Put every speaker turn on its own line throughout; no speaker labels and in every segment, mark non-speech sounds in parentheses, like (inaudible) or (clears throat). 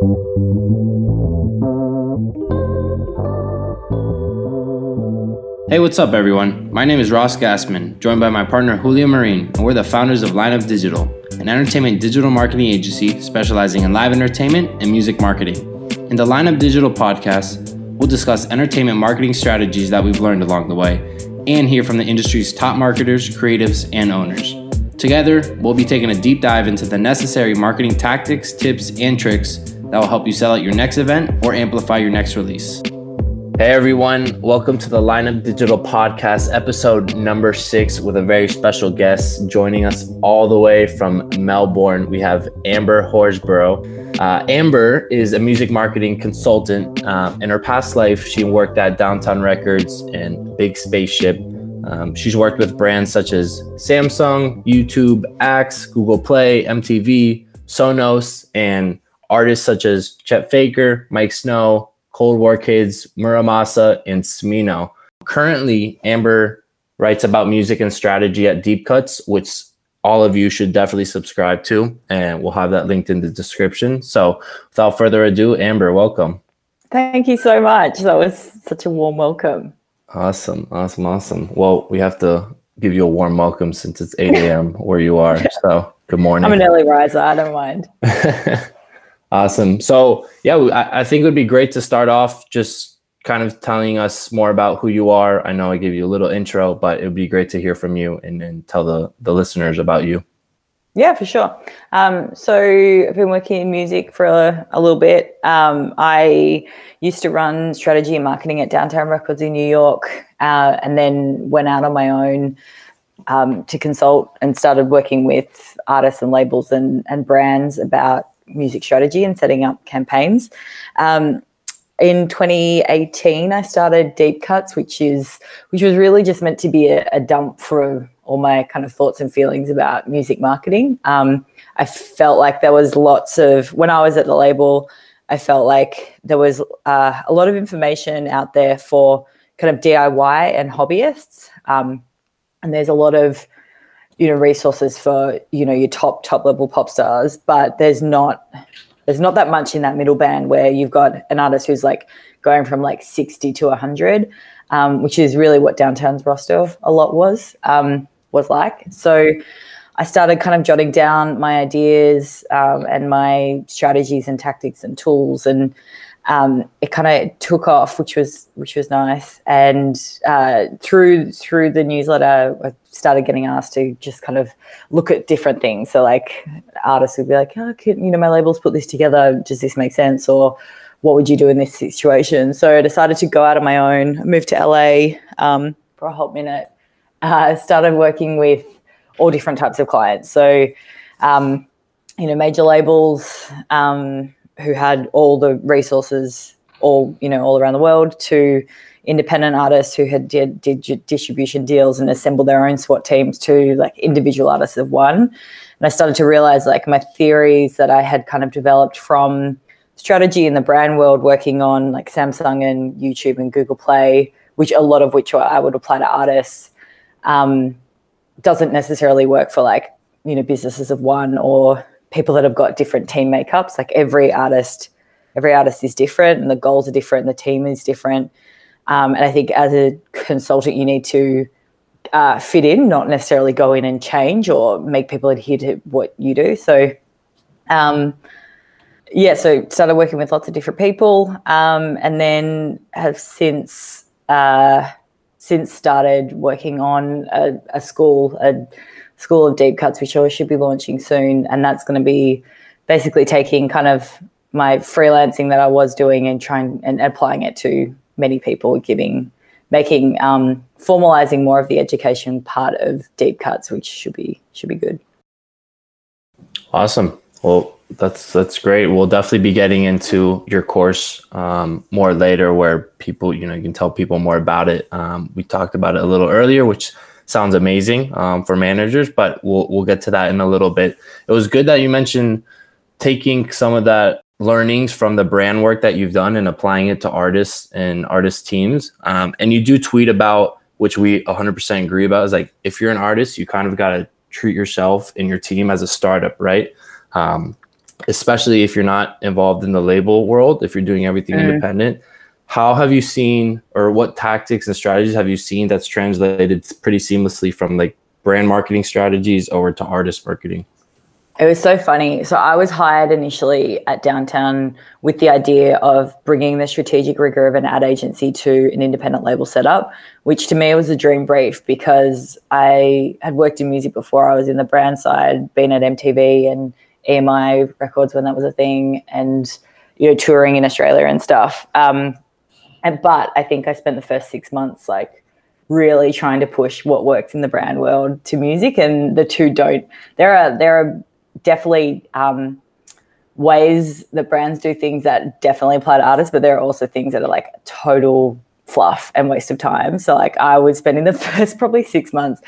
Hey, what's up, everyone? My name is Ross Gassman, joined by my partner Julio Marine, and we're the founders of Lineup Digital, an entertainment digital marketing agency specializing in live entertainment and music marketing. In the Lineup Digital podcast, we'll discuss entertainment marketing strategies that we've learned along the way and hear from the industry's top marketers, creatives, and owners. Together, we'll be taking a deep dive into the necessary marketing tactics, tips, and tricks that will help you sell at your next event or amplify your next release. Hey everyone, welcome to the Lineup Digital Podcast, episode number six, with a very special guest joining us all the way from Melbourne. We have Amber Horsburgh. Uh, Amber is a music marketing consultant. Uh, in her past life, she worked at Downtown Records and Big Spaceship. Um, she's worked with brands such as Samsung, YouTube, Axe, Google Play, MTV, Sonos, and artists such as Chet Faker, Miike Snow, Cold War Kids, Mura Masa, and Smino. Currently, Amber writes about music and strategy at Deep Cuts, which all of you should definitely subscribe to, and we'll have that linked in the description. So, without further ado, Amber, welcome.
Thank you so much. That was such a warm welcome.
Awesome, awesome, awesome. Well, we have to give you a warm welcome since it's 8 a.m. where you are. (laughs) So, good morning.
I'm an early riser. I don't mind. (laughs)
Awesome. So, yeah, I, I, think it would be great to start off just kind of telling us more about who you are. I know I gave you a little intro, but it would be great to hear from you and, and tell the, the listeners about you.
Yeah, for sure. Um, so I've been working in music for a, a little bit. Um, I used to run strategy and marketing at Downtown Records in New York, uh, and then went out on my own um, to consult and started working with artists and labels and, and brands about music strategy and setting up campaigns. Um, in 2018, I started Deep Cuts, which is which was really just meant to be a, a dump for all my kind of thoughts and feelings about music marketing. Um, I felt like there was lots of when I was at the label. I felt like there was uh, a lot of information out there for kind of DIY and hobbyists, um, and there's a lot of you know resources for you know your top top level pop stars but there's not there's not that much in that middle band where you've got an artist who's like going from like 60 to 100 um, which is really what downtown's roster a lot was um, was like. So i started kind of jotting down my ideas um, and my strategies and tactics and tools and um, it kind of took off, which was which was nice. And uh, through through the newsletter, I started getting asked to just kind of look at different things. So like artists would be like, "Oh, can, you know, my labels put this together. Does this make sense?" Or what would you do in this situation? So I decided to go out on my own, moved to LA um, for a hot minute, uh, started working with all different types of clients. So, um, you know, major labels, um, who had all the resources all you know all around the world to independent artists who had did, did distribution deals and assembled their own SWAT teams to like individual artists of one. And I started to realize like my theories that I had kind of developed from strategy in the brand world, working on like Samsung and YouTube and Google Play, which a lot of which I would apply to artists, um, doesn't necessarily work for like you know businesses of one or people that have got different team makeups. Like every artist, every artist is different, and the goals are different, and the team is different. Um, and I think as a consultant, you need to uh, fit in, not necessarily go in and change or make people adhere to what you do. So, um, yeah, so started working with lots of different people, um, and then have since uh, since started working on a, a school, a School of Deep Cuts, which I should be launching soon. And that's going to be basically taking kind of my freelancing that I was doing and trying and applying it to many people, giving, making, um, formalizing more of the education part of Deep Cuts, which should be should be good.
Awesome. Well, that's that's great. We'll definitely be getting into your course um, more later, where people, you know, you can tell people more about it. Um, we talked about it a little earlier, which sounds amazing um, for managers, but we'll we'll get to that in a little bit. It was good that you mentioned taking some of that learnings from the brand work that you've done and applying it to artists and artist teams. Um, and you do tweet about which we 100% agree about is like if you're an artist, you kind of got to treat yourself and your team as a startup, right? Um,
especially if you're not involved in the label world, if you're doing everything mm. independent. How have you seen, or what tactics and strategies have you seen that's translated pretty seamlessly from like brand marketing strategies over to artist marketing?
It was so funny. So I was hired initially at Downtown with the idea of bringing the strategic rigor of an ad agency to an independent label setup, which to me was a dream brief because I had worked in music before. I was in the brand side, been at MTV and EMI Records when that was a thing, and you know touring in Australia and stuff. Um, and but I think I spent the first six months like really trying to push what works in the brand world to music, and the two don't. There are there are definitely um, ways that brands do things that definitely apply to artists, but there are also things that are like total fluff and waste of time. So like I was spending the (laughs) first probably six months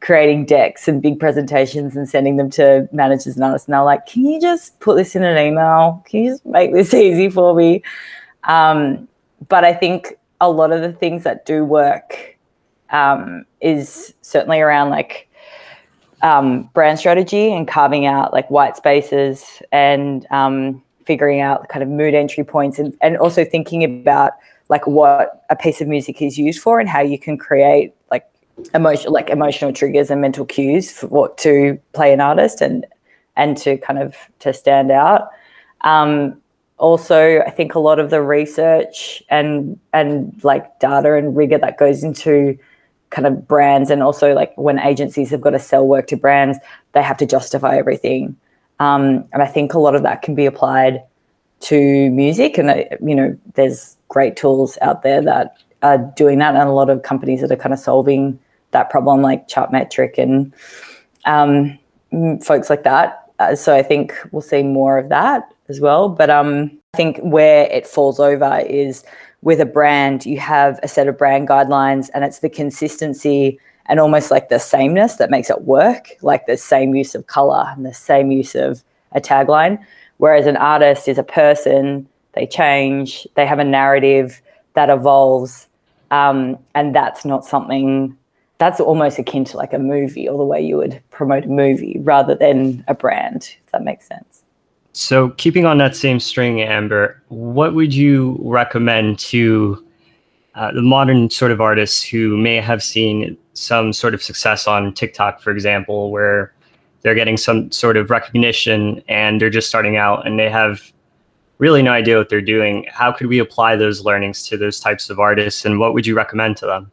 creating decks and big presentations and sending them to managers and artists. And they're like, can you just put this in an email? Can you just make this (laughs) easy for me? Um, but I think a lot of the things that do work um, is certainly around like um, brand strategy and carving out like white spaces and um, figuring out kind of mood entry points and, and also thinking about like what a piece of music is used for and how you can create like emotion like emotional triggers and mental cues for what to play an artist and and to kind of to stand out. Um, also i think a lot of the research and and like data and rigor that goes into kind of brands and also like when agencies have got to sell work to brands they have to justify everything. Um, and i think a lot of that can be applied to music and uh, you know there's great tools out there that are doing that and a lot of companies that are kind of solving that problem like chartmetric and um, folks like that. Uh, so i think we'll see more of that as well but um, i think where it falls over is with a brand, you have a set of brand guidelines and it's the consistency and almost like the sameness that makes it work, like the same use of color and the same use of a tagline. Whereas an artist is a person, they change, they have a narrative that evolves. Um, and that's not something that's almost akin to like a movie or the way you would promote a movie rather than a brand, if that makes sense.
So, keeping on that same string, Amber, what would you recommend to uh, the modern sort of artists who may have seen some sort of success on TikTok, for example, where they're getting some sort of recognition and they're just starting out and they have really no idea what they're doing? How could we apply those learnings to those types of artists and what would you recommend to them?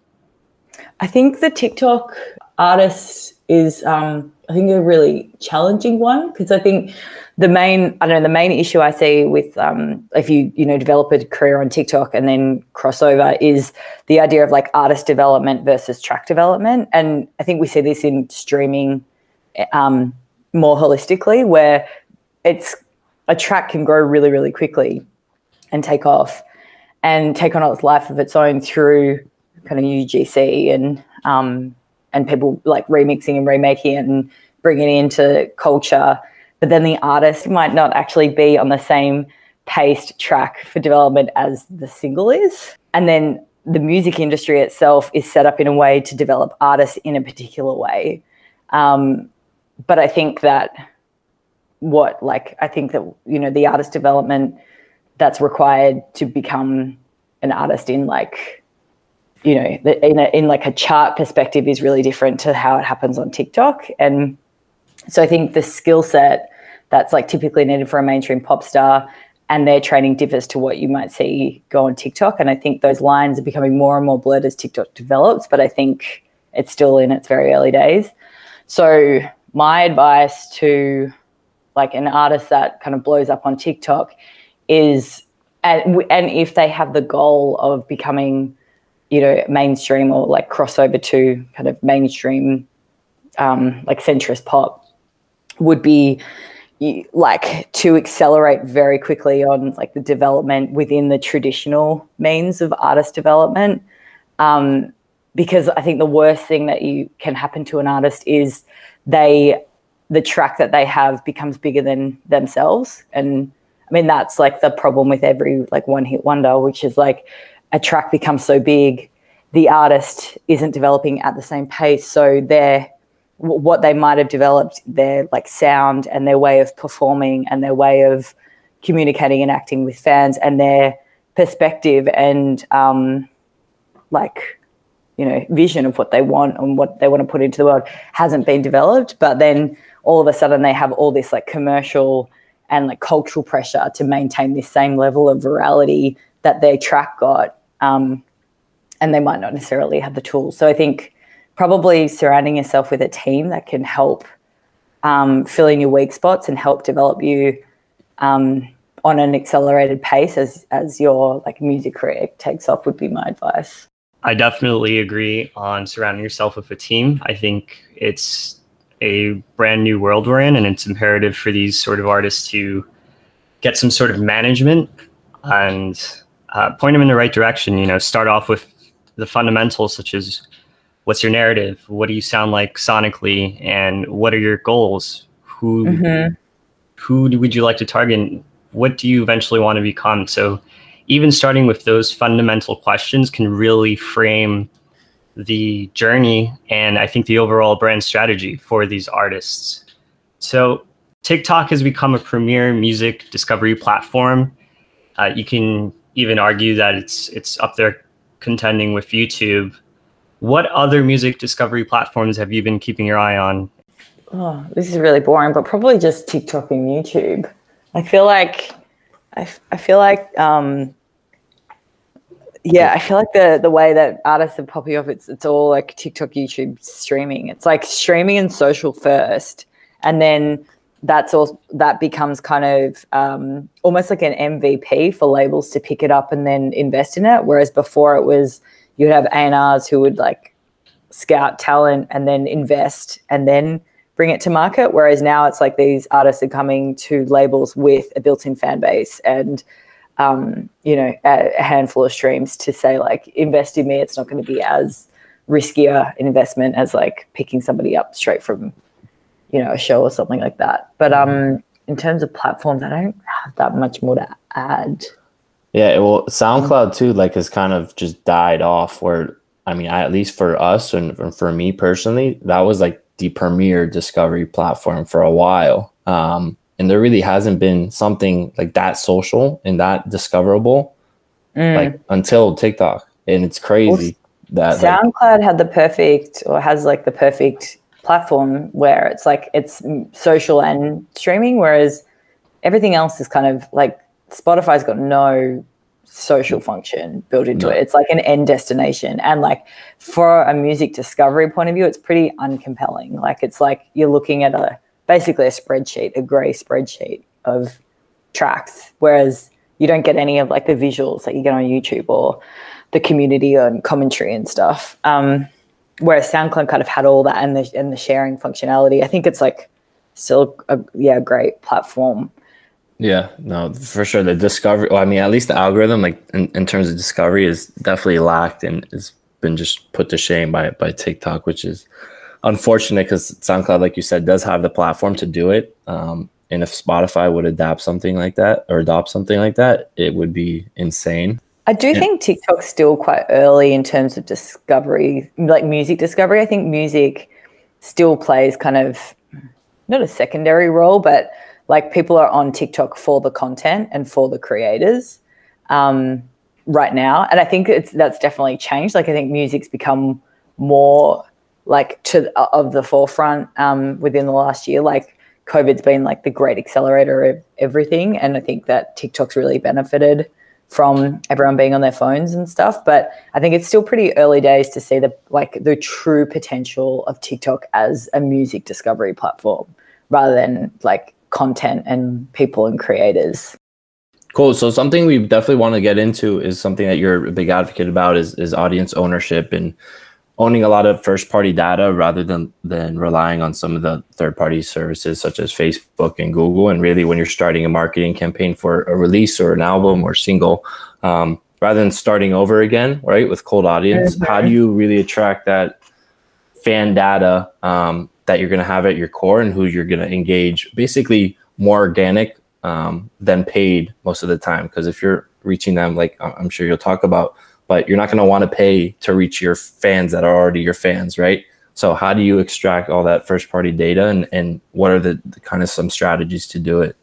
I think the TikTok artist is, um, I think, a really challenging one because I think the main I don't know the main issue I see with um, if you you know develop a career on TikTok and then crossover is the idea of like artist development versus track development, and I think we see this in streaming um, more holistically, where it's a track can grow really really quickly and take off and take on its life of its own through kind of UGC and um, and people like remixing and remaking it and bringing it into culture but then the artist might not actually be on the same paced track for development as the single is. And then the music industry itself is set up in a way to develop artists in a particular way. Um, but I think that what, like, I think that, you know, the artist development that's required to become an artist in like, you know, in, a, in like a chart perspective is really different to how it happens on TikTok. And so I think the skill set that's like typically needed for a mainstream pop star and their training differs to what you might see go on TikTok. And I think those lines are becoming more and more blurred as TikTok develops, but I think it's still in its very early days. So my advice to like an artist that kind of blows up on TikTok is and, and if they have the goal of becoming you know mainstream or like crossover to kind of mainstream um, like centrist pop would be like to accelerate very quickly on like the development within the traditional means of artist development. Um, because i think the worst thing that you can happen to an artist is they the track that they have becomes bigger than themselves. And i mean that's like the problem with every like one hit wonder which is like a track becomes so big the artist isn't developing at the same pace so they're what they might have developed their like sound and their way of performing and their way of communicating and acting with fans and their perspective and um, like you know vision of what they want and what they want to put into the world hasn't been developed but then all of a sudden they have all this like commercial and like cultural pressure to maintain this same level of virality that their track got um, and they might not necessarily have the tools. So i think probably surrounding yourself with a team that can help um, fill in your weak spots and help develop you um, on an accelerated pace as as your like music career takes off would be my advice
I definitely agree on surrounding yourself with a team. I think it's a brand new world we're in, and it's imperative for these sort of artists to get some sort of management and uh, point them in the right direction. You know, start off with the fundamentals, such as what's your narrative, what do you sound like sonically, and what are your goals? Who
mm-hmm.
who would you like to target? What do you eventually want to become? So even starting with those fundamental questions can really frame the journey and I think the overall brand strategy for these artists. So, TikTok has become a premier music discovery platform. Uh, you can even argue that it's it's up there contending with YouTube. What other music discovery platforms have you been keeping your eye on?
Oh, this is really boring, but probably just TikTok and YouTube. I feel like I, I feel like um, yeah, I feel like the the way that artists are popping off, it's it's all like TikTok, YouTube, streaming. It's like streaming and social first, and then that's all that becomes kind of um, almost like an MVP for labels to pick it up and then invest in it. Whereas before it was you'd have A&Rs who would like scout talent and then invest and then bring it to market. Whereas now it's like these artists are coming to labels with a built-in fan base and um, you know, a, a, handful of streams to say like, invest in me. It's not going to be as riskier investment as like picking somebody up straight from, you know, a show or something like that. But um, in terms of platforms, I don't have that much more to add.
Yeah, well, SoundCloud too, like has kind of just died off. Where I mean, at least for us and for me personally, that was like the premier discovery platform for a while. Um, and there really hasn't been something like that social and that discoverable mm. like until TikTok. And it's crazy well,
that SoundCloud like, had the perfect or has like the perfect platform where it's like it's social and streaming, whereas everything else is kind of like Spotify's got no social function built into no. it. It's like an end destination. And like for a music discovery point of view, it's pretty uncompelling. Like it's like you're looking at a basically a spreadsheet, a gray spreadsheet of tracks, whereas you don't get any of like the visuals that you get on YouTube or the community and commentary and stuff. Um, whereas SoundCloud kind of had all that and the and the sharing functionality. I think it's like still a yeah great platform.
Yeah, no, for sure. The discovery, well, I mean, at least the algorithm, like in, in terms of discovery, is definitely lacked and has been just put to shame by by TikTok, which is unfortunate because SoundCloud, like you said, does have the platform to do it. Um, and if Spotify would adapt something like that or adopt something like that, it would be insane.
I do yeah. think TikTok's still quite early in terms of discovery, like music discovery. I think music still plays kind of not a secondary role, but like people are on TikTok for the content and for the creators um, right now. And I think it's that's definitely changed. Like I think music's become more like to of the forefront um, within the last year. Like COVID's been like the great accelerator of everything, and I think that TikTok's really benefited from everyone being on their phones and stuff. But I think it's still pretty early days to see the like the true potential of TikTok as a music discovery platform rather than like content and people and creators.
Cool. So something we definitely want to get into is something that you're a big advocate about is is audience ownership and owning a lot of first party data rather than than relying on some of the third party services such as Facebook and Google. And really, when you're starting a marketing campaign for a release or an album or single, um, rather than starting over again, right, with cold audience, mm-hmm. how do you really attract that fan data um, that you're going to have at your core and who you're going to engage? Basically, more organic um, than paid most of the time. Because if you're reaching them, like I'm sure you'll talk about but you're not going to want to pay to reach your fans that are already your fans, right? So how do you extract all that first party data and, and what are the, the kind of some strategies to do it?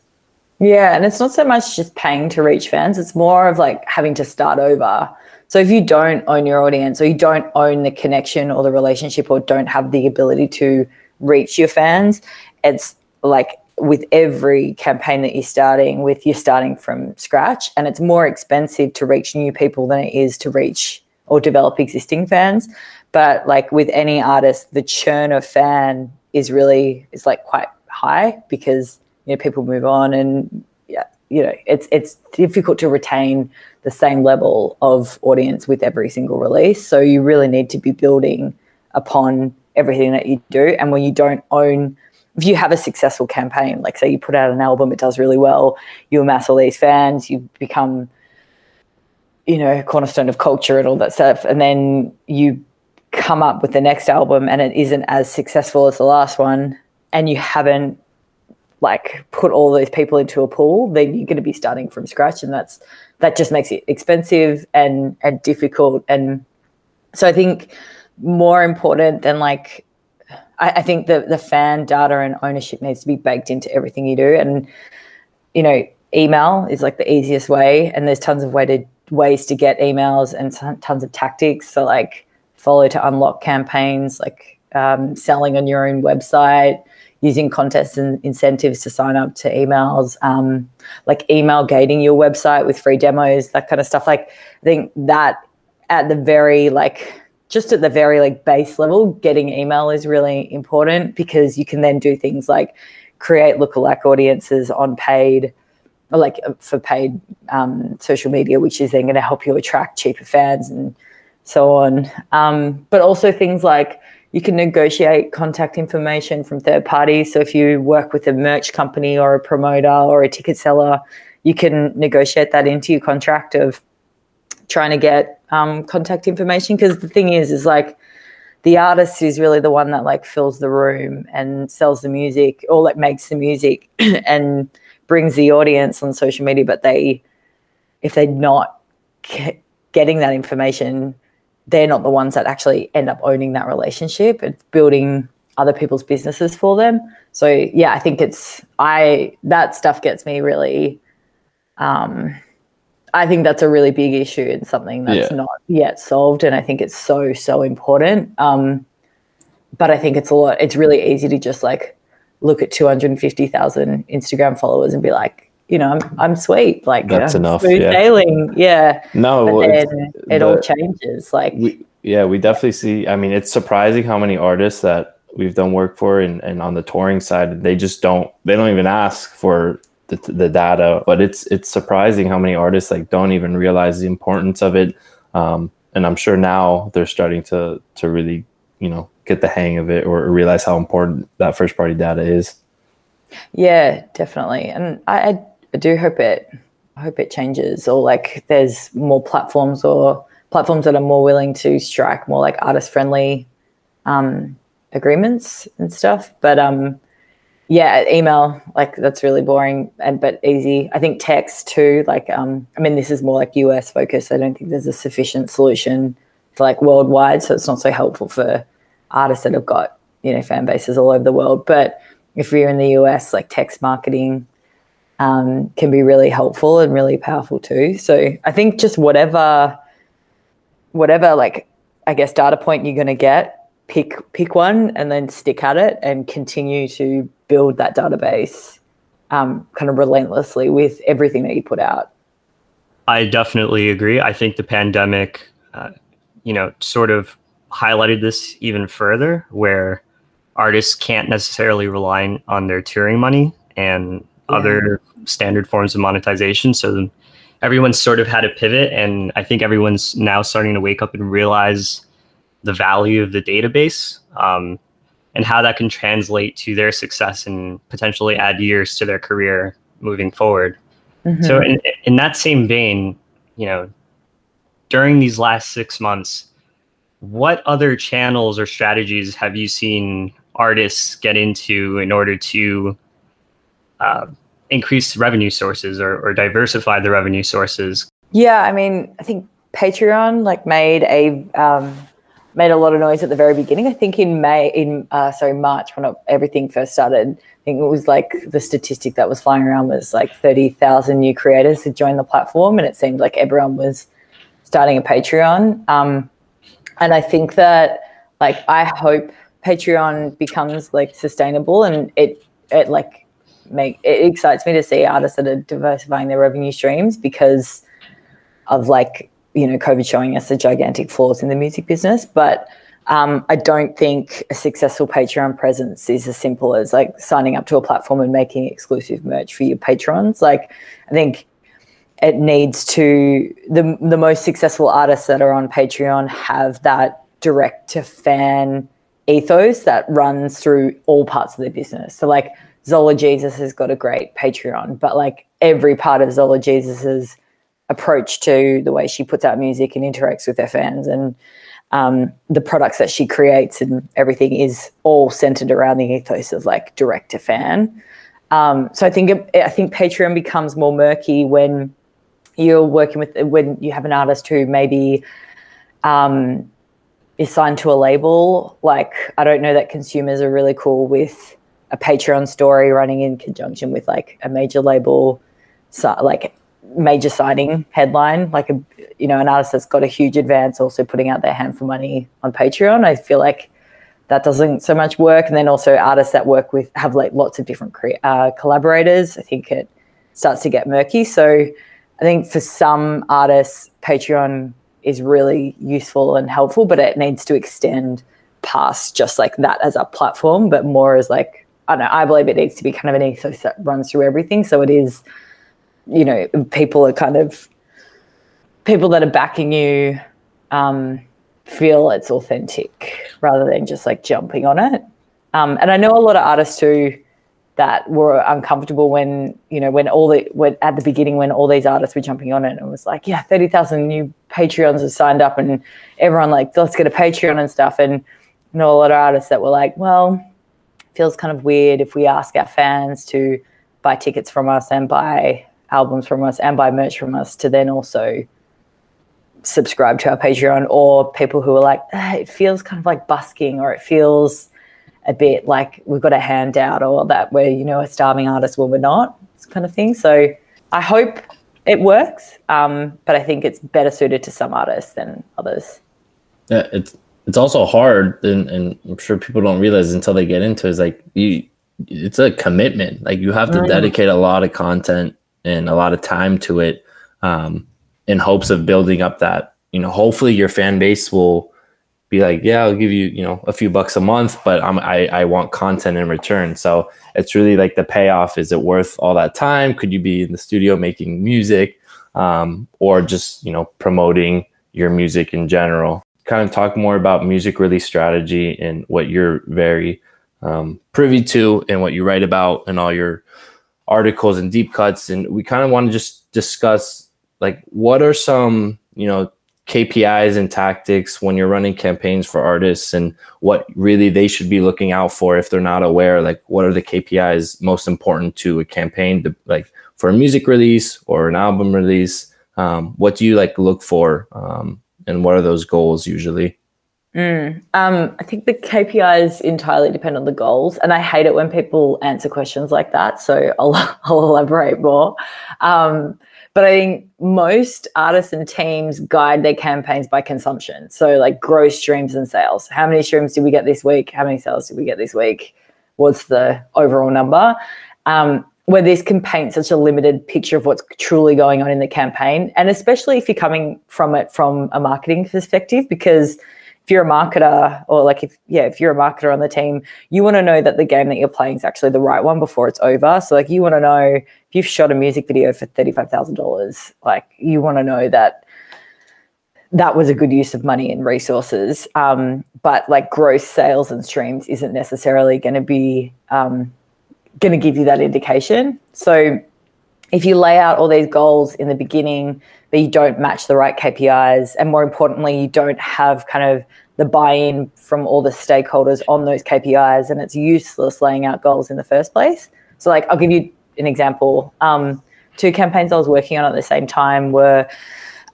Yeah, and it's not so much just paying to reach fans, it's more of like having to start over. So if you don't own your audience or you don't own the connection or the relationship or don't have the ability to reach your fans, it's like with every campaign that you're starting with, you're starting from scratch and it's more expensive to reach new people than it is to reach or develop existing fans. But like with any artist, the churn of fan is really is like quite high because you know people move on and yeah, you know, it's it's difficult to retain the same level of audience with every single release. So you really need to be building upon everything that you do. And when you don't own if you have a successful campaign, like say you put out an album, it does really well, you amass all these fans, you become, you know, cornerstone of culture and all that stuff, and then you come up with the next album and it isn't as successful as the last one, and you haven't like put all those people into a pool, then you're going to be starting from scratch, and that's that just makes it expensive and and difficult. And so I think more important than like I, I think the the fan data and ownership needs to be baked into everything you do. And you know, email is like the easiest way, and there's tons of way to ways to get emails and tons of tactics. So like follow to unlock campaigns, like um, selling on your own website, using contests and incentives to sign up to emails, um, like email gating your website with free demos, that kind of stuff. Like I think that at the very like just at the very like base level, getting email is really important because you can then do things like create lookalike audiences on paid or like uh, for paid um, social media, which is then going to help you attract cheaper fans and so on. Um, but also things like you can negotiate contact information from third parties. So if you work with a merch company or a promoter or a ticket seller, you can negotiate that into your contract of trying to get um, contact information because the thing is is like the artist is really the one that like fills the room and sells the music or like makes the music (clears throat) and brings the audience on social media but they if they're not get, getting that information they're not the ones that actually end up owning that relationship. It's building other people's businesses for them. So yeah i think it's i that stuff gets me really um I think that's a really big issue and something that's yeah. not yet solved. And I think it's so, so important. Um, but I think it's a lot, it's really easy to just like look at 250,000 Instagram followers and be like, you know, I'm, I'm sweet. Like,
that's
I'm
enough.
Smooth yeah. sailing. Yeah.
No,
it the, all changes. Like,
we, yeah, we definitely see. I mean, it's surprising how many artists that we've done work for and, and on the touring side, they just don't, they don't even ask for the, the data but it's it's surprising how many artists like don't even realize the importance of it. Um, and i'm sure now they're starting to to really you know get the hang of it or realize how important that first party data is.
Yeah definitely. And i, I do hope it i hope it changes or like there's more platforms or platforms that are more willing to strike more like artist friendly um, agreements and stuff. But um yeah email like that's really boring and but easy. I think text too like um i mean this is more like us focused. I don't think there's a sufficient solution for like worldwide so it's not so helpful for artists that have got you know fan bases all over the world. But if you're in the us like text marketing um, can be really helpful and really powerful too. So i think just whatever whatever like i guess data point you're going to get pick pick one and then stick at it and continue to build that database um, kind of relentlessly with everything that you put out.
I definitely agree. I think the pandemic, uh, you know, sort of highlighted this even further, where artists can't necessarily rely on their touring money and yeah. other standard forms of monetization. So everyone's sort of had a pivot, and I think everyone's now starting to wake up and realize the value of the database. Um, and how that can translate to their success and potentially add years to their career moving forward. Mm-hmm. So in, in that same vein, you know, during these last six months, what other channels or strategies have you seen artists get into in order to uh, increase revenue sources or, or diversify the revenue sources?
Yeah, I mean, I think Patreon like made a um, made a lot of noise at the very beginning. I think in May, in uh, sorry March, when everything first started, I think it was like the statistic that was flying around was like thirty thousand new creators had joined the platform, and it seemed like everyone was starting a Patreon. Um, and I think that like I hope Patreon becomes like sustainable, and it it like make it excites me to see artists that are diversifying their revenue streams because of like you know COVID showing us the gigantic flaws in the music business, but. Um, I don't think a successful Patreon presence is as simple as like signing up to a platform and making exclusive merch for your patrons. Like, I think it needs to the the most successful artists that are on Patreon have that direct to fan ethos that runs through all parts of their business. So like Zola Jesus has got a great Patreon, but like every part of Zola Jesus's approach to the way she puts out music and interacts with her fans and um, the products that she creates and everything is all centered around the ethos of like direct to fan. Um, so I think I think Patreon becomes more murky when you're working with when you have an artist who maybe um, is signed to a label. Like I don't know that consumers are really cool with a Patreon story running in conjunction with like a major label, so, like major signing headline, like a you know an artist that's got a huge advance also putting out their hand for money on Patreon. I feel like that doesn't so much work. And then also artists that work with have like lots of different cre- uh, collaborators. I think it starts to get murky. So I think for some artists, Patreon is really useful and helpful, but it needs to extend past just like that as a platform, but more as like, I don't know, I believe it needs to be kind of an ethos that runs through everything. So it is, you know, people are kind of, people that are backing you um, feel it's authentic rather than just like jumping on it. Um, and I know a lot of artists who that were uncomfortable when you know when all the when at the beginning when all these artists were jumping on it and it was like yeah 30,000 new patreons have signed up and everyone like let's get a patreon and stuff and you know a lot of artists that were like well feels kind of weird if we ask our fans to buy tickets from us and buy albums from us and buy merch from us to then also subscribe to our patreon or people who are like ah, it feels kind of like busking or it feels a bit like we've got a handout or that we're, you know, a starving artist when we're not, kind of thing. So I hope it works, um, but I think it's better suited to some artists than others.
Yeah, it's it's also hard, and, and I'm sure people don't realize until they get into it, is like you, it's a commitment. Like you have to dedicate a lot of content and a lot of time to it, um, in hopes of building up that. You know, hopefully your fan base will be like, yeah, I'll give you, you know, a few bucks a month, but I'm, I, I want content in return. So it's really like the payoff. Is it worth all that time? Could you be in the studio making music um, or just, you know, promoting your music in general? Kind of talk more about music release strategy and what you're very um, privy to and what you write about and all your articles and deep cuts. And we kind of want to just discuss like what are some, you know, KPIs and tactics when you're running campaigns for artists and what really they should be looking out for if they're not aware like what are the KPIs most important to a campaign to, like for a music release or an album release um, what do you like look for um, and what are those goals usually
mm, um, I think the KPIs entirely depend on the goals and I hate it when people answer questions like that so I'll, (laughs) I'll elaborate more um, but I think most artists and teams guide their campaigns by consumption. So, like gross streams and sales. How many streams did we get this week? How many sales did we get this week? What's the overall number? Um, where this can paint such a limited picture of what's truly going on in the campaign. And especially if you're coming from it from a marketing perspective, because if you're a marketer or like if yeah if you're a marketer on the team you want to know that the game that you're playing is actually the right one before it's over. So like you want to know if you've shot a music video for $35000 like you want to know that that was a good use of money and resources. Um, but like gross sales and streams isn't necessarily going to be um, going to give you that indication. So if you lay out all these goals in the beginning but you don't match the right KPIs, and more importantly, you don't have kind of the buy-in from all the stakeholders on those KPIs, and it's useless laying out goals in the first place. So, like, I'll give you an example. Um, two campaigns I was working on at the same time were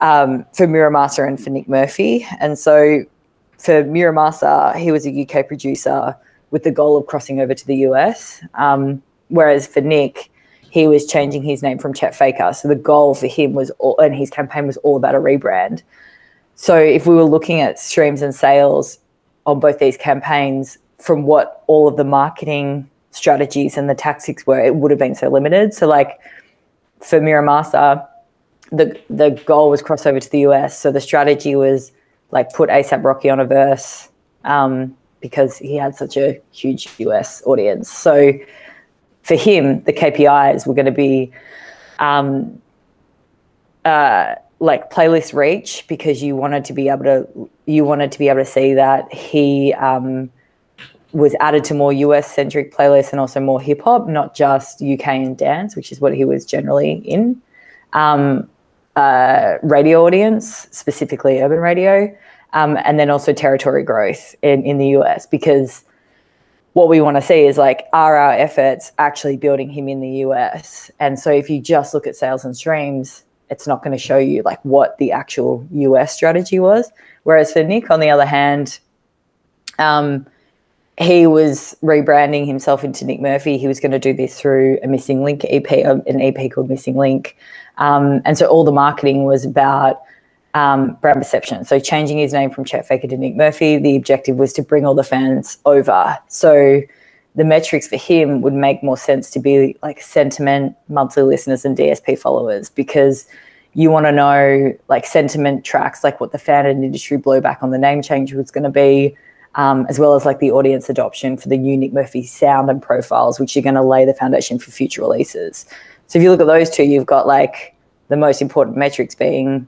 um, for Mura Masa and for Nick Murphy, and so for Mura Masa, he was a UK producer with the goal of crossing over to the US. Um, whereas for Nick, he was changing his name from Chet Faker. So the goal for him was, all, and his campaign was all about a rebrand. So if we were looking at streams and sales on both these campaigns, from what all of the marketing strategies and the tactics were, it would have been so limited. So like for Mura Masa, the the goal was crossover to the US. So the strategy was like put ASAP Rocky on a verse um, because he had such a huge US audience. So for him, the KPIs were going to be um, uh, like playlist reach because you wanted to be able to you wanted to be able to see that he um, was added to more US centric playlists and also more hip hop, not just UK and dance, which is what he was generally in. Um, uh, radio audience, specifically urban radio, um, and then also territory growth in, in the US because what we want to see is like, are our efforts actually building him in the US? And so if you just look at sales and streams, it's not going to show you like what the actual US strategy was. Whereas for Nick, on the other hand, um, he was rebranding himself into Nick Murphy. He was going to do this through a Missing Link EP, an EP called Missing Link. Um, and so all the marketing was about um, brand perception. So changing his name from Chet Faker to Nick Murphy, the objective was to bring all the fans over. So the metrics for him would make more sense to be like sentiment, monthly listeners, and DSP followers because you want to know like sentiment tracks, like what the fan and industry blowback on the name change was going to be. Um, as well as like the audience adoption for the new Nick Murphy sound and profiles, which are going to lay the foundation for future releases. So if you look at those two, you've got like the most important metrics being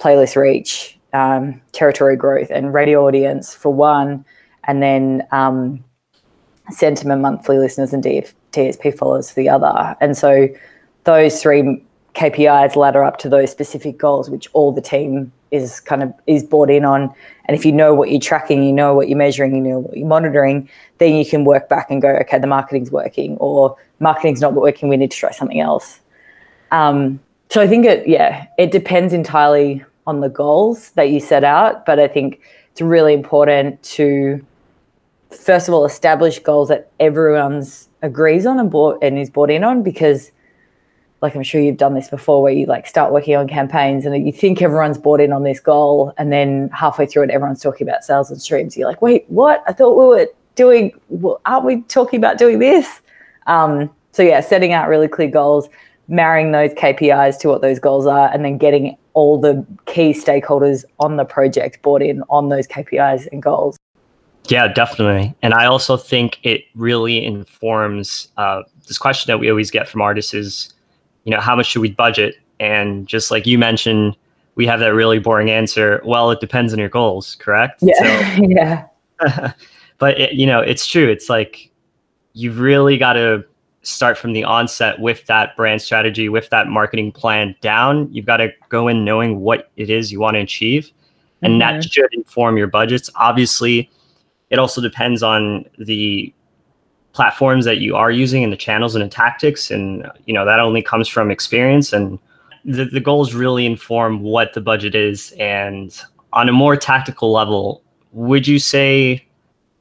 playlist reach, um, territory growth, and radio audience for one, and then um, sentiment monthly listeners and DF, DSP followers for the other. And so those three KPIs ladder up to those specific goals, which all the team is kind of is bought in on. And if you know what you're tracking, you know what you're measuring, you know what you're monitoring, then you can work back and go, okay, the marketing's working, or marketing's not working. We need to try something else. Um, so I think it, yeah, it depends entirely on the goals that you set out. But I think it's really important to, first of all, establish goals that everyone's agrees on and bought and is bought in on because like I'm sure you've done this before where you like start working on campaigns and you think everyone's bought in on this goal and then halfway through it everyone's talking about sales and streams you're like wait what I thought we were doing well, aren't we talking about doing this um, so yeah setting out really clear goals marrying those KPIs to what those goals are, and then getting all the key stakeholders on the project bought in on those KPIs and goals.
Yeah, definitely. And I also think it really informs uh, this question that we always get from artists is, you know, how much should we budget? And just like you mentioned, we have that really boring answer. Well, it depends on your goals, correct?
Yeah. So, (laughs)
yeah. (laughs) but it, you know, it's true. It's like you've really got to start from the onset with that brand strategy, with that marketing plan down. You've got to go in knowing what it is you want to achieve. And mm-hmm. that should inform your budgets. Obviously, it also depends on the platforms that you are using and the channels and the tactics. And, you know, that only comes from experience. And the, the goals really inform what the budget is. And on a more tactical level, would you say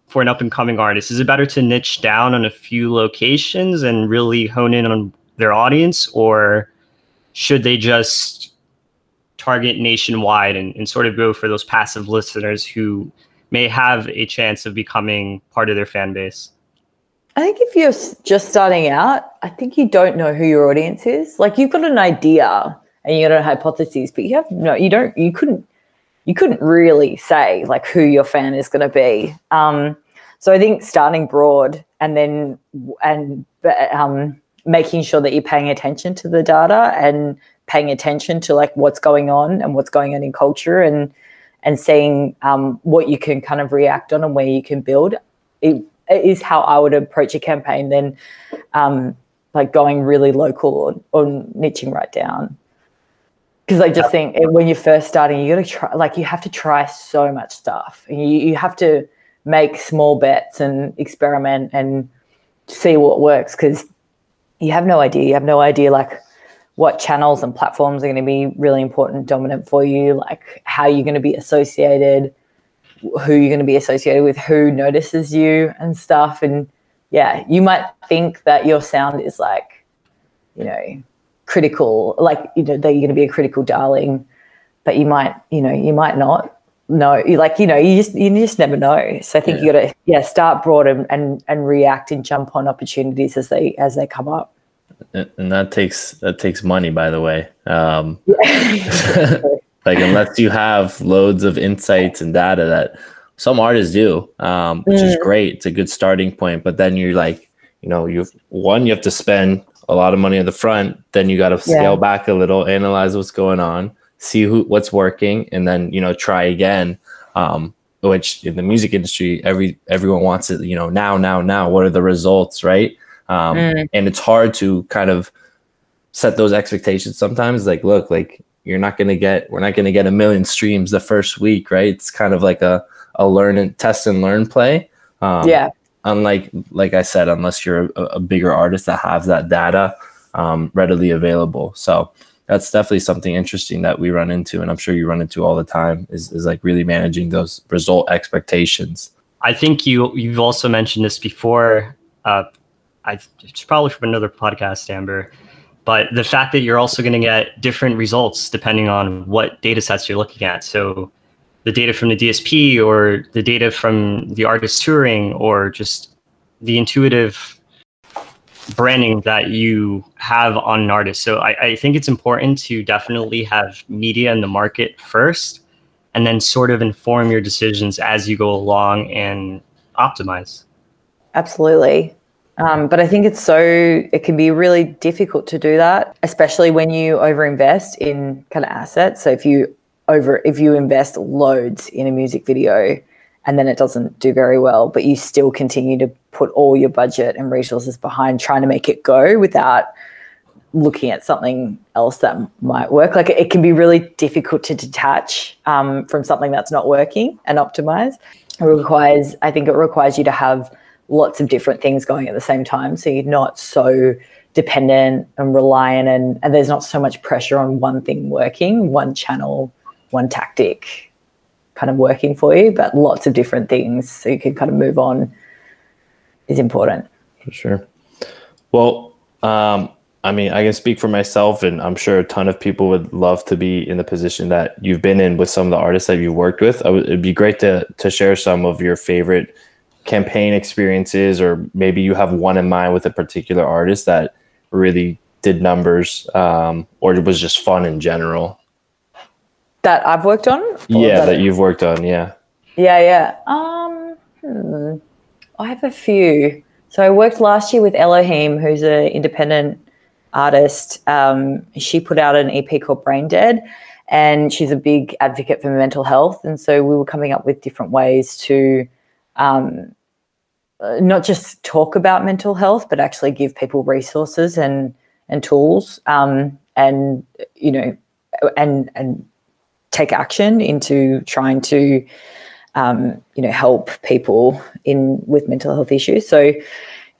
for an up and coming artist? Is it better to niche down on a few locations and really hone in on their audience, or should they just target nationwide and, and sort of go for those passive listeners who may have a chance of becoming part of their fan base?
I think if you're just starting out, I think you don't know who your audience is. Like you've got an idea and you got a hypothesis, but you have no, you don't, you couldn't you couldn't really say like who your fan is going to be. Um, so I think starting broad and then and um, making sure that you're paying attention to the data and paying attention to like what's going on and what's going on in culture and and seeing um, what you can kind of react on and where you can build it, it is how I would approach a campaign. Then um, like going really local or, or niching right down because I just think when you're first starting, you got to try, like, you have to try so much stuff. You, you have to make small bets and experiment and see what works because you have no idea. You have no idea, like, what channels and platforms are going to be really important, dominant for you, like, how you're going to be associated. who you're going to be associated with, who notices you and stuff. And yeah, you might think that your sound is like, you know, critical, like, you know, that you're going to be a critical darling, but you might, you know, you might not know. You like, you know, you just, you just never know. So I think
Yeah.
you got to, yeah, start broad and, and, and react and jump on opportunities as they, as they come up.
and and that takes that takes money by the way um (laughs) (laughs) like unless you have loads of insights and data that some artists do um which is great it's a good starting point but then you're like you know you've one you have to spend a lot of money at the front then you got to scale
Yeah.
back a little analyze what's going on see who what's working and then you know try again um which in the music industry every everyone wants it you know now now now what are the results right um and it's hard to kind of set those expectations sometimes like look like you're not to get we're not going to get a million streams the first week right it's kind of like a a learn and test and learn play um,
yeah.
Unlike like i said unless you're a, a bigger artist that has that data um, readily available so that's definitely something interesting that we run into and i'm sure you run into all the time is, is like really managing those result expectations
I think you you've also mentioned this before. Uh, I it's probably from another podcast, Amber. But the fact that you're also going to get different results depending on what data sets you're looking at. So the data from the DSP or the data from the artist touring or just the intuitive branding that you have on an artist. So I, I think it's important to definitely have media in the market first and then sort of inform your decisions as you go along and optimize.
Absolutely. Um, but I think it's so, it can be really difficult to do that, especially when you overinvest in kind of assets. So if you over, if you invest loads in a music video and then it doesn't do very well, but you still continue to put all your budget and resources behind trying to make it go without looking at something else that might work. Like it can be really difficult to detach um, from something that's not working and optimize. It requires, I think, it requires you to have lots of different things going at the same time, so you're not so dependent and reliant, and, and there's not so much pressure on one thing working, one channel, one tactic, kind of working for you, but lots of different things, so you can kind of move on. Is important.
For sure. Well, um, I mean, I can speak for myself, and I'm sure a ton of people would love to be in the position that you've been in with some of the artists that you've worked with. It'd be great to to share some of your favorite campaign experiences, or maybe you have one in mind with a particular artist that really did numbers, um, or it was just fun in general.
That I've worked on.
Yeah, that you've worked on. Yeah.
Yeah, yeah. Um, hmm. I have a few. So I worked last year with Elohim, who's an independent artist. Um, she put out an EP called Brain Dead, and she's a big advocate for mental health. And so we were coming up with different ways to um, uh, not just talk about mental health, but actually give people resources and and tools, um, and you know, and and take action into trying to um, you know help people in with mental health issues. So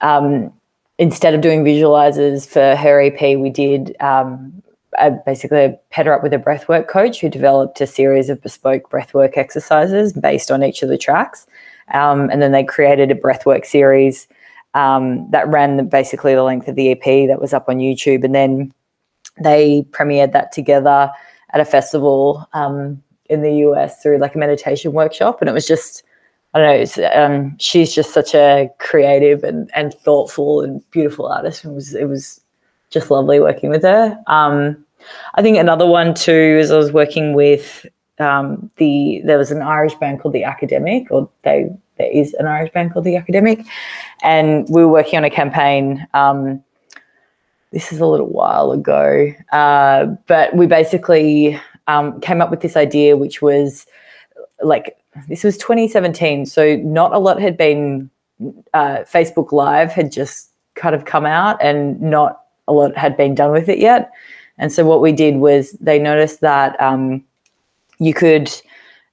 um, instead of doing visualizers for her EP, we did um, a, basically paired her up with a breathwork coach who developed a series of bespoke breathwork exercises based on each of the tracks, um, and then they created a breathwork series um, that ran the, basically the length of the EP that was up on YouTube, and then they premiered that together at a festival um, in the US through like a meditation workshop, and it was just I don't know. It's, um, she's just such a creative and, and thoughtful and beautiful artist. It was it was just lovely working with her. Um, I think another one too is I was working with um, the there was an Irish band called the Academic, or they there is an Irish band called the Academic, and we were working on a campaign. Um, this is a little while ago, uh, but we basically um, came up with this idea, which was like this was 2017, so not a lot had been. Uh, Facebook Live had just kind of come out, and not a lot had been done with it yet. And so what we did was they noticed that um, you could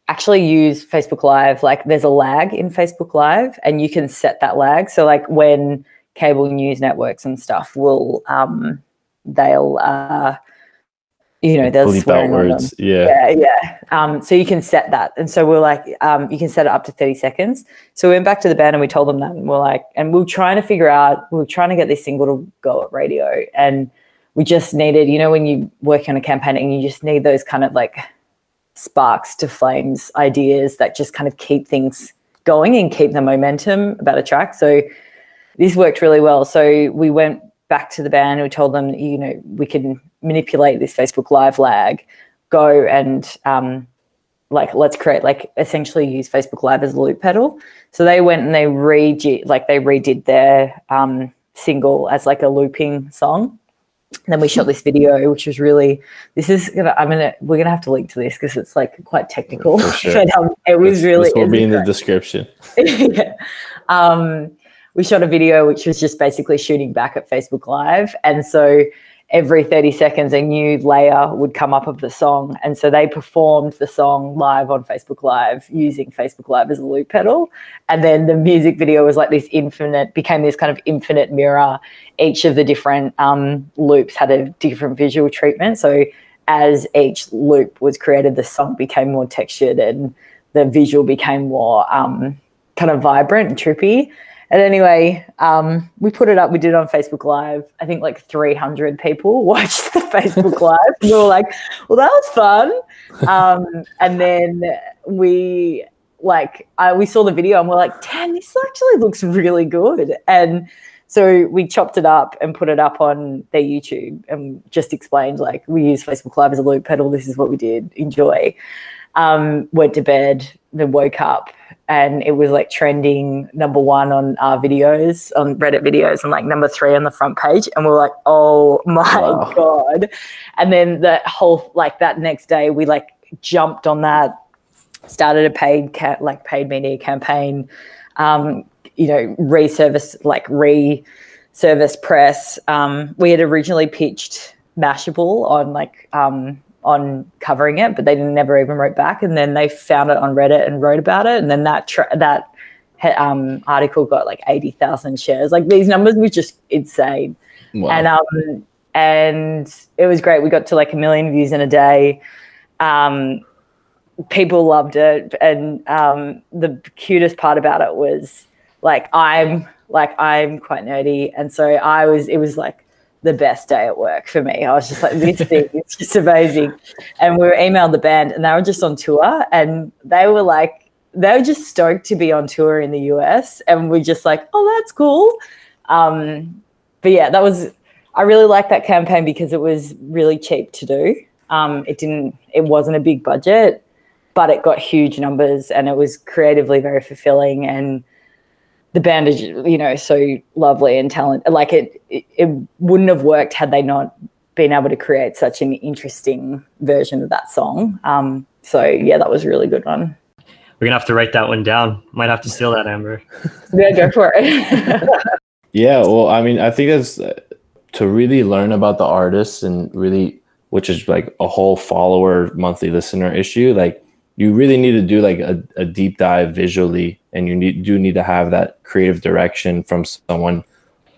actually use Facebook Live. Like there's a lag in Facebook Live, and you can set that lag. So like when cable news networks and stuff will um, they'll uh, you know, there's
Bleep out
on them.
words. Yeah.
Yeah, yeah. Um, so you can set that, and so we're like, um, you can set it up to thirty seconds. So we went back to the band and we told them that, and we're like, and we're trying to figure out, we're trying to get this single to go at radio, and we just needed, you know, when you work on a campaign and you just need those kind of like sparks to flames ideas that just kind of keep things going and keep the momentum about a track. So this worked really well. So we went back to the band and we told them, you know, we can manipulate this Facebook Live lag, go and um, like let's create like essentially use Facebook Live as a loop pedal. So they went and they redid like they redid their um, single as like a looping song. And then we shot this video, which was really. This is gonna. I'm gonna. We're gonna have to link to this because it's like quite technical.
Sure. (laughs)
but um, it was really.
This will be in the description. (laughs)
yeah. Um, we shot a video which was just basically shooting back at Facebook Live. And so every 30 seconds, a new layer would come up of the song. And so they performed the song live on Facebook Live using Facebook Live as a loop pedal. And then the music video was like this infinite, became this kind of infinite mirror. Each of the different um, loops had a different visual treatment. So as each loop was created, the song became more textured and the visual became more um, kind of vibrant and trippy. And anyway, um, we put it up. We did it on Facebook Live. I think like 300 people (laughs) watched the Facebook Live. we were like, "Well, that was fun." Um, and then we like I, we saw the video and we're like, "Damn, this actually looks really good." And so we chopped it up and put it up on their YouTube and just explained like we use Facebook Live as a loop pedal. This is what we did. Enjoy. Um, went to bed, then woke up, and it was like trending number one on our videos, on Reddit videos, and like number three on the front page. And we are like, oh my
Wow.
God. And then the whole, like that next day, we like jumped on that, started a paid, ca- like paid media campaign, um, you know, reservice, like re service press. Um, we had originally pitched Mashable on like, um, on covering it, but they never even wrote back. And then they found it on Reddit and wrote about it. And then that tra- that um, article got like eighty thousand shares. Like these numbers were just insane.
Wow.
And um, and it was great. We got to like a million views in a day. Um, people loved it, and um, the cutest part about it was like I'm like I'm quite nerdy, and so I was. It was like the best day at work for me. I was just like, this thing is just (laughs) amazing. And we were emailed the band, and they were just on tour, and they were like, they were just stoked to be on tour in the US, and we're just like, oh, that's cool. Um, but yeah, that was. I really liked that campaign because it was really cheap to do. Um, it didn't. It wasn't a big budget, but it got huge numbers, and it was creatively very fulfilling and the band is you know so lovely and talented like it, it it wouldn't have worked had they not been able to create such an interesting version of that song um so yeah that was a really good one
We're gonna have to write that one down. Might have to steal that, Amber.
yeah go for it (laughs)
Yeah, well, I mean, I think that's uh, to really learn about the artists and really, which is like a whole follower monthly listener issue. Like, you really need to do like a, a deep dive visually, and you need do need to have that creative direction from someone,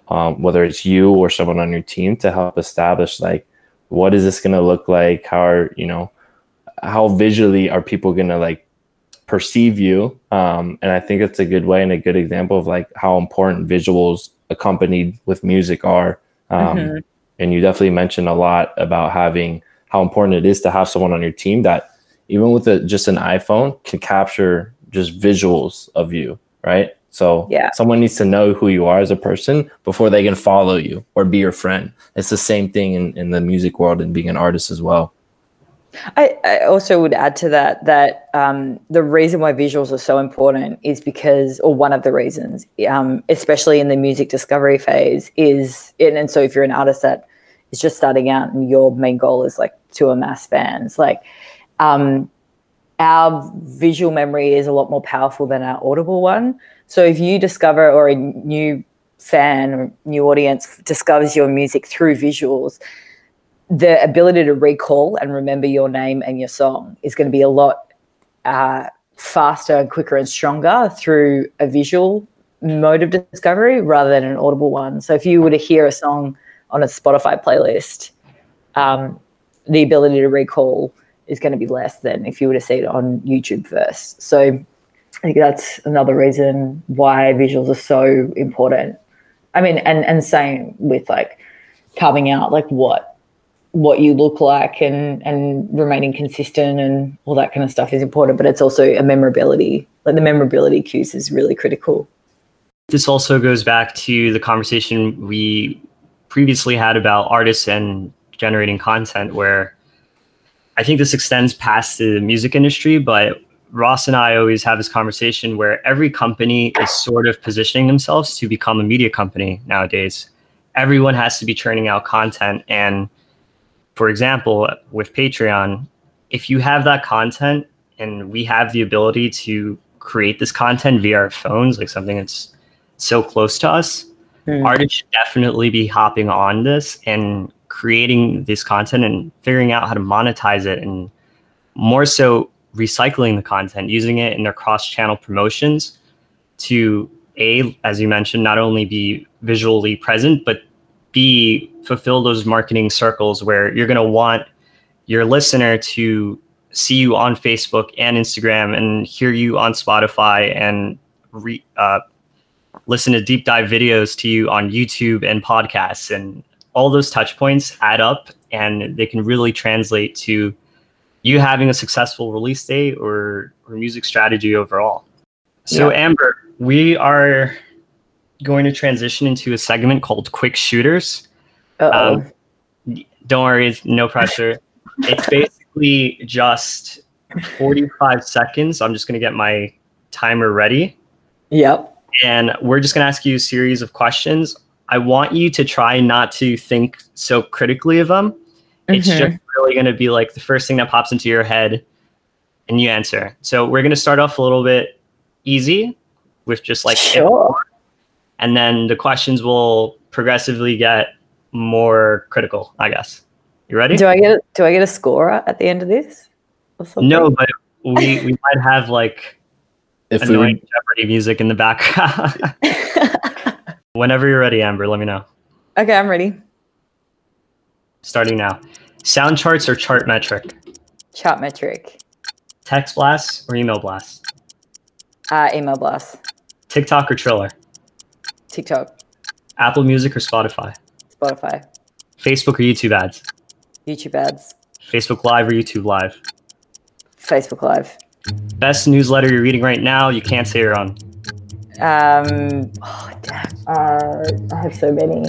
um, whether it's you or someone on your team, to help establish like what is this going to look like? How are you know, how visually are people going to like perceive you um, and i think it's a good way and a good example of like how important visuals accompanied with music are um,
Mhm.
and you definitely mentioned a lot about having how important it is to have someone on your team that even with a, just an iphone can capture just visuals of you right? So
Yeah.
someone needs to know who you are as a person before they can follow you or be your friend. It's the same thing in, in the music world and being an artist as well.
I, I also would add to that that um, the reason why visuals are so important is because, or one of the reasons, um, especially in the music discovery phase, is and, and so if you're an artist that is just starting out and your main goal is like to amass fans, like um, our visual memory is a lot more powerful than our audible one. So if you discover or a new fan or new audience discovers your music through visuals, the ability to recall and remember your name and your song is going to be a lot uh, faster and quicker and stronger through a visual mode of discovery rather than an audible one. So if you were to hear a song on a Spotify playlist, um, the ability to recall is going to be less than if you were to see it on YouTube first. So I think that's another reason why visuals are so important. I mean, and and same with like carving out like what what you look like and and remaining consistent and all that kind of stuff is important. But it's also a memorability. Like the memorability cues is really critical.
This also goes back to the conversation we previously had about artists and generating content, where I think this extends past the music industry, but Ross and I always have this conversation where every company is sort of positioning themselves to become a media company nowadays. Everyone has to be churning out content. And for example, with Patreon, if you have that content and we have the ability to create this content via our phones, like something that's so close to us,
Mm.
artists should definitely be hopping on this and creating this content and figuring out how to monetize it and more so recycling the content, using it in their cross-channel promotions to a, as you mentioned, not only be visually present, but b fulfill those marketing circles where you're going to want your listener to see you on Facebook and Instagram and hear you on Spotify and re, uh, listen to deep dive videos to you on YouTube and podcasts and all those touch points add up and they can really translate to you having a successful release date or, or music strategy overall. So,
Yeah.
Amber, we are going to transition into a segment called Quick Shooters. Um, Don't worry, no pressure. (laughs) it's basically just 45 seconds. I'm just going to get my timer ready
yep.
and we're just going to ask you a series of questions. I want you to try not to think so critically of them. It's
Mhm.
just really going to be like the first thing that pops into your head and you answer. So we're going to start off a little bit easy with just like
sure.
and then the questions will progressively get more critical, I guess. You ready?
Do I get a, do I get a score at the end of this?
No, but we we might have like
If we
annoying
were,
Jeopardy music in the background. (laughs) (laughs) Whenever you're ready, Amber, let me know.
okay, I'm ready.
Starting now. Soundcharts or Chartmetric?
Chart metric.
Text blasts or email blasts?
Uh, email blast.
TikTok or Triller?
TikTok.
Apple Music or Spotify?
Spotify.
Facebook or YouTube ads?
YouTube ads.
Facebook Live or YouTube Live?
Facebook Live.
Best newsletter you're reading right now, you can't say you're on.
Um, oh, damn. Uh, I have so many.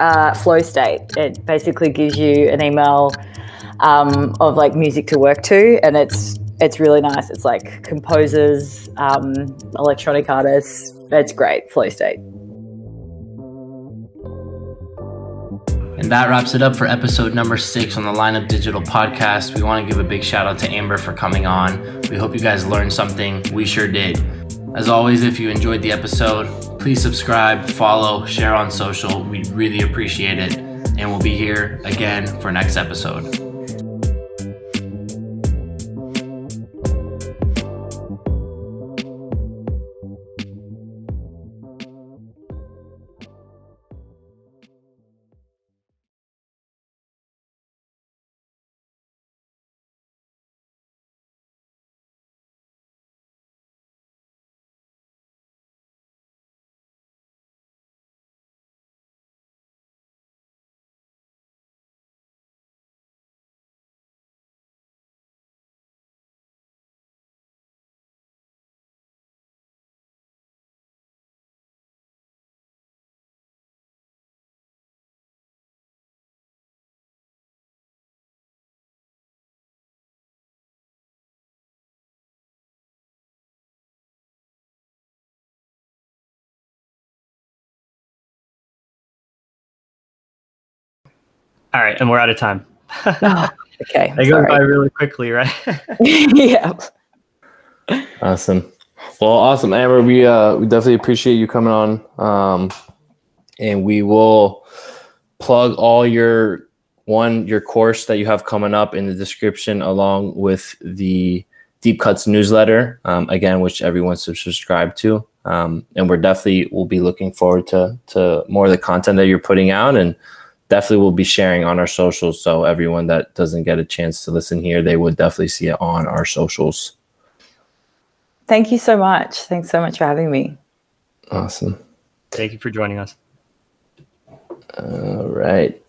Uh, flow state. It basically gives you an email um, of like music to work to, and it's it's really nice. It's like composers, um, electronic artists. It's great. Flow state.
And that wraps it up for episode number six on the Lineup Digital podcast. We want to give a big shout out to Amber for coming on. We hope you guys learned something. We sure did. As always, if you enjoyed the episode, please subscribe, follow, share on social. We'd really appreciate it. And we'll be here again for next episode.
All right, and we're out of time. (laughs)
Oh, okay.
They go by
sorry.
really quickly, right? (laughs) (laughs)
yeah.
awesome. Well, awesome, Amber. We uh we definitely appreciate you coming on. Um, and we will plug all your one your course that you have coming up in the description, along with the Deep Cuts newsletter. Um, again, which everyone should subscribe to. Um, and we're definitely will be looking forward to to more of the content that you're putting out and definitely will be sharing on our socials. So everyone that doesn't get a chance to listen here, they would definitely see it on our socials.
Thank you so much. Thanks so much for having me.
Awesome.
Thank you for joining us.
All right.